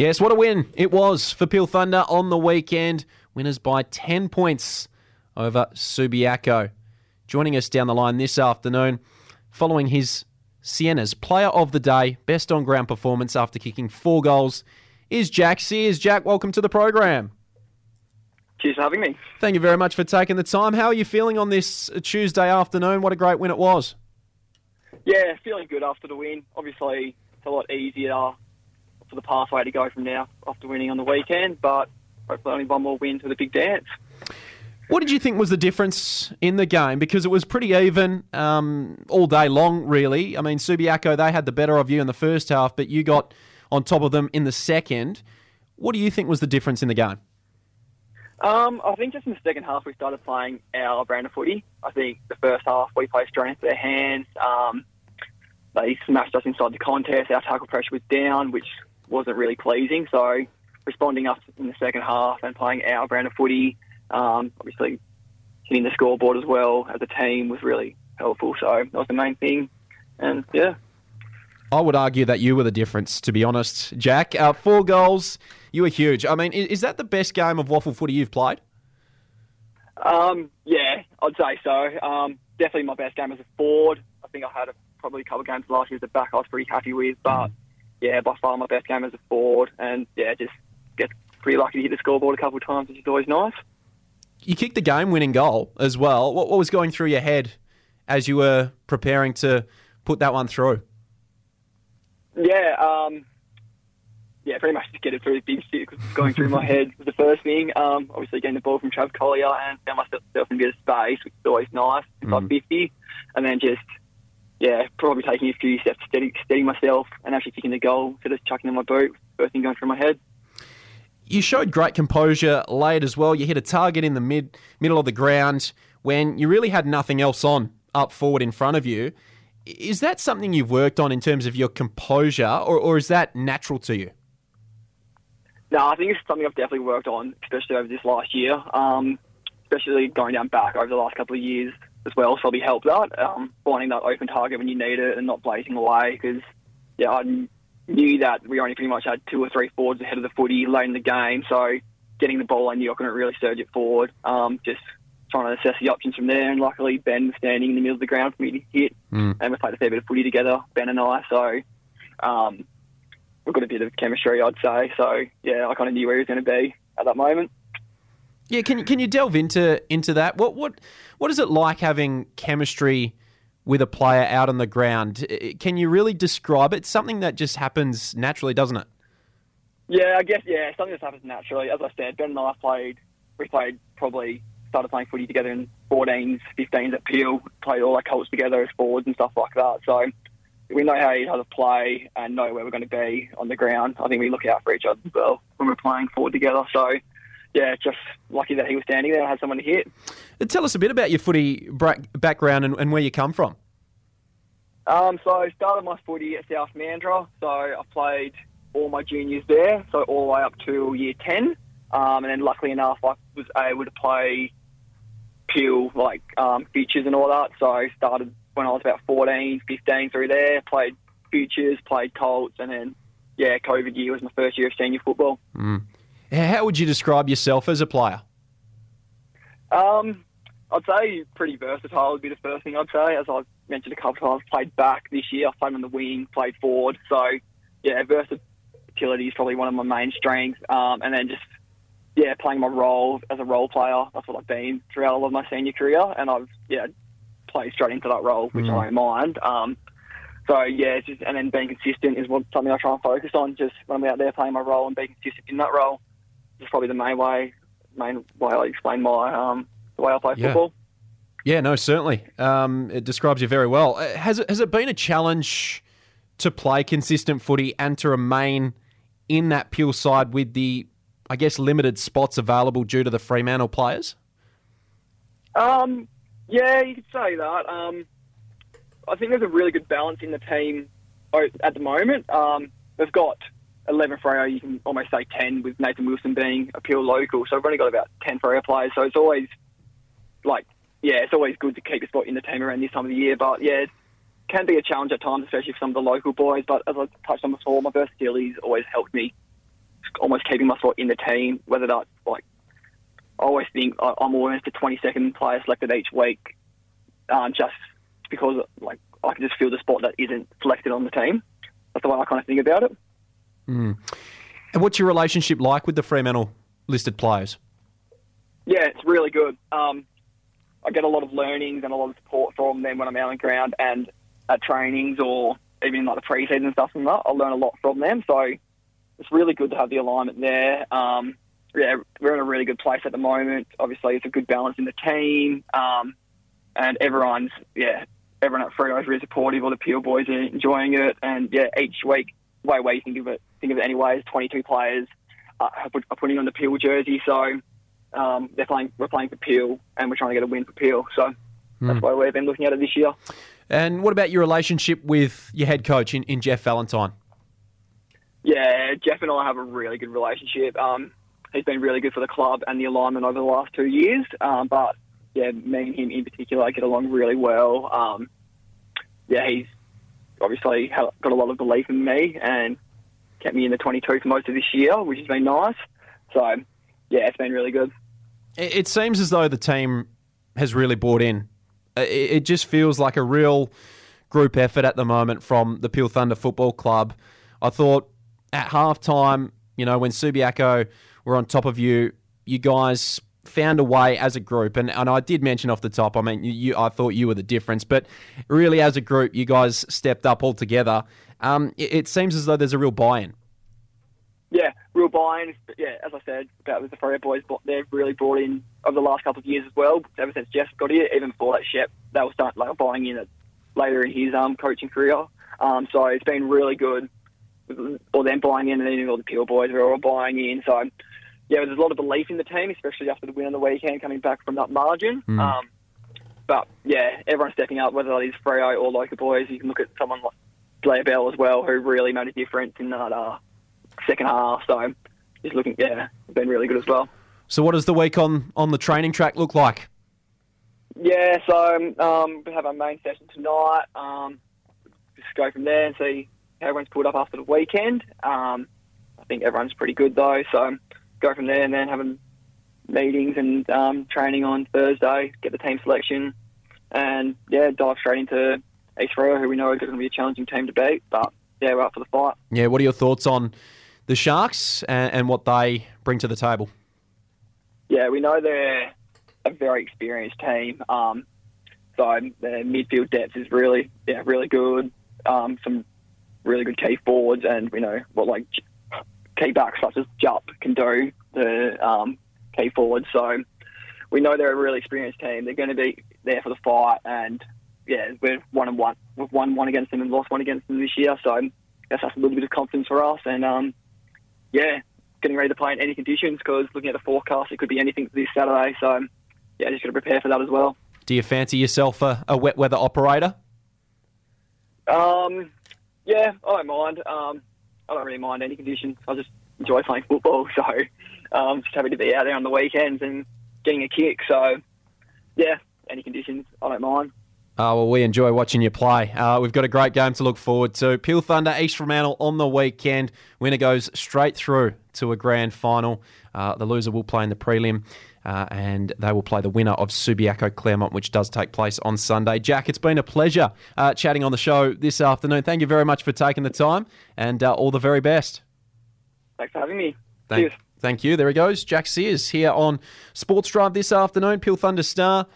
Yes, what a win it was for Peel Thunder on the weekend. Winners by 10 points over Subiaco. Joining us down the line this afternoon, following his Siena's Player of the Day, best on ground performance after kicking four goals, is Jack Sears. Jack, welcome to the program. Cheers for having me. Thank you very much for taking the time. How are you feeling on this Tuesday afternoon? What a great win it was. Yeah, feeling good after the win. Obviously, it's a lot easier for the pathway to go from now after winning on the weekend, but hopefully only one more win to the big dance. What did you think was the difference in the game? Because it was pretty even um, all day long, really. I mean, Subiaco, they had the better of you in the first half, but you got on top of them in the second. What do you think was the difference in the game? Um, I think just in the second half we started playing our brand of footy. I think the first half we played straight into their hands. Um, they smashed us inside the contest. Our tackle pressure was down, which wasn't really pleasing. So responding up in the second half and playing our brand of footy, um, obviously hitting the scoreboard as well as a team was really helpful. So that was the main thing. And yeah. I would argue that you were the difference, to be honest, Jack. Uh, four goals, you were huge. I mean, is that the best game of WAFL footy you've played? Um, yeah, I'd say so. Um, definitely my best game as a forward. I think I had a, probably a couple of games last year as a back I was pretty happy with, but yeah, by far my best game as a forward. And yeah, just get pretty lucky to hit the scoreboard a couple of times, which is always nice. You kicked the game-winning goal as well. What, what was going through your head as you were preparing to put that one through? Yeah, um, yeah, pretty much just get it through the big stick going through my head was the first thing. Um, obviously getting the ball from Trav Collier and found myself in a bit of space, which is always nice. It's like 50. And then just, yeah, probably taking a few steps to steady, steady myself and actually kicking the goal instead of chucking in my boot. First thing going through my head. You showed great composure late as well. You hit a target in the mid middle of the ground when you really had nothing else on up forward in front of you. Is that something you've worked on in terms of your composure, or, or is that natural to you? No, I think it's something I've definitely worked on, especially over this last year. Um, especially going down back over the last couple of years as well. So probably helped out Um, finding that open target when you need it and not blazing away because, yeah, I knew that we only pretty much had two or three forwards ahead of the footy late in the game. So getting the ball, I knew I couldn't really surge it forward. Um, just trying to assess the options from there. And luckily, Ben was standing in the middle of the ground for me to hit. Mm. And we played a fair bit of footy together, Ben and I. So um, we've got a bit of chemistry, I'd say. So yeah, I kind of knew where he was going to be at that moment. Yeah, can can you delve into into that? What what what is it like having chemistry with a player out on the ground? Can you really describe it? It's something that just happens naturally, doesn't it? Yeah, I guess yeah, something that happens naturally. As I said, Ben and I played. We played probably started playing footy together in 14s, 15s at Peel. Played all our Colts together as forwards and stuff like that. So we know how each other play and know where we're going to be on the ground. I think we look out for each other as well when we're playing forward together. So yeah, just lucky that he was standing there and had someone to hit. Tell us a bit about your footy background and, and where you come from. Um, so I started my footy at South Mandurah. So I played all my juniors there, so all the way up to year 10. Um, and then luckily enough, I was able to play Peel, like um, futures and all that. So I started when I was about 14, 15 through there, played futures, played Colts, and then, yeah, COVID year was my first year of senior football. How would you describe yourself as a player? Um, I'd say pretty versatile would be the first thing I'd say. As I've mentioned a couple of times, played back this year, I've played on the wing, played forward. So, yeah, versatility is probably one of my main strengths. Um, and then just, yeah, playing my role as a role player. That's what I've been throughout all of my senior career. And I've, yeah, played straight into that role, which I don't mind. Um, so, yeah, it's just, and then being consistent is what, something I try and focus on. Just when I'm out there playing my role and being consistent in that role is probably the main way, main way I explain my, um, the way I play Yeah. football. Yeah, no, certainly. Um, it describes you very well. Uh, Has it, has it been a challenge to play consistent footy and to remain in that Peel side with the, I guess, limited spots available due to the Fremantle players? Um, yeah, you could say that. Um, I think there's a really good balance in the team at the moment. Um, we've got 11 for Freo, you can almost say 10, with Nathan Wilson being a pure local. So we've only got about 10 for Freo players. So it's always, like, yeah, it's always good to keep a spot in the team around this time of the year. But yeah, it can be a challenge at times, especially for some of the local boys. But as I touched on before, my versatility has always helped me almost keeping my spot in the team. Whether that's like, I always think I'm almost a 22nd player selected each week, um, just because like I can just feel the spot that isn't selected on the team. That's the way I kind of think about it. And what's your relationship like with the Fremantle listed players? Yeah, it's really good. Um, I get a lot of learnings and a lot of support from them when I'm out on the ground and at trainings or even like the pre-season stuff and that. I learn a lot from them, so it's really good to have the alignment there. Um, yeah, we're in a really good place at the moment. Obviously, it's a good balance in the team, um, and everyone's yeah, everyone at Freo is really supportive. All the Peel boys are enjoying it, and yeah, each week, way way you think of it, think of it anyways. Twenty-two players uh, are put- are putting on the Peel jersey, so um, they're playing. We're playing for Peel, and we're trying to get a win for Peel. So that's why we've been looking at it this year. And what about your relationship with your head coach in, in Geoff Valentine? Yeah, Jeff and I have a really good relationship. Um, he's been really good for the club and the alignment over the last two years. Um, but yeah, me and him in particular I get along really well. Um, yeah, he's obviously got a lot of belief in me and kept me in the 22 for most of this year, which has been nice. So yeah, it's been really good. It, seems as though the team has really bought in. Uh, It, just feels like a real group effort at the moment from the Peel Thunder Football Club. I thought at halftime, you know, when Subiaco were on top of you, you guys found a way as a group, and, and I did mention off the top. I mean, you, I thought you were the difference, but really, as a group, you guys stepped up all together. Um, it, it seems as though there's a real buy-in. Yeah, real buy-in. Yeah, as I said about with the Freo boys, but they've really brought in over the last couple of years as well. Ever since Geoff got here, even before that, Shep, they were starting like buying in later in his um, coaching career. Um, so it's been really good. All them buying in, and then all the Peel boys are all buying in. So yeah, there's a lot of belief in the team, especially after the win on the weekend, coming back from that margin. Um, but yeah, everyone's stepping up, whether that is Freo or local boys. You can look at someone like Blair Bell as well, who really made a difference in that uh, second half. So he's looking, yeah, been really good as well. So, what does the week on, on the training track look like? Yeah, so um, we have our main session tonight. Um, just go from there and see how everyone's pulled up after the weekend. Um, I think everyone's pretty good though, so go from there and then having meetings and um, training on Thursday, get the team selection, and yeah, dive straight into Freo, who we know is going to be a challenging team to beat. But yeah, we're up for the fight. Yeah, what are your thoughts on the Sharks and, and what they bring to the table? Yeah, we know they're a very experienced team. Um, so their midfield depth is really, yeah, really good. Um, some really good key forwards, and we know what like key backs such as Jupp can do. The um, key forwards, so we know they're a really experienced team. They're going to be there for the fight, and yeah, we're one and one. We've won one against them and lost one against them this year, so I guess that's a little bit of confidence for us. And um, yeah, getting ready to play in any conditions because looking at the forecast, it could be anything this Saturday. So yeah, just got to prepare for that as well. Do you fancy yourself a, a wet weather operator? Um, yeah, I don't mind. Um, I don't really mind any conditions. I just enjoy playing football, so um, just happy to be out there on the weekends and getting a kick. So yeah, any conditions, I don't mind. Uh, well, we enjoy watching you play. Uh, we've got a great game to look forward to. Peel Thunder, East Fremantle on the weekend. Winner goes straight through to a grand final. Uh, the loser will play in the prelim, uh, and they will play the winner of Subiaco Claremont, which does take place on Sunday. Jack, it's been a pleasure uh, chatting on the show this afternoon. Thank you very much for taking the time, and uh, all the very best. Thanks for having me. Thank, Cheers. thank you. There he goes. Jack Sears here on Sports Drive this afternoon. Peel Thunder Star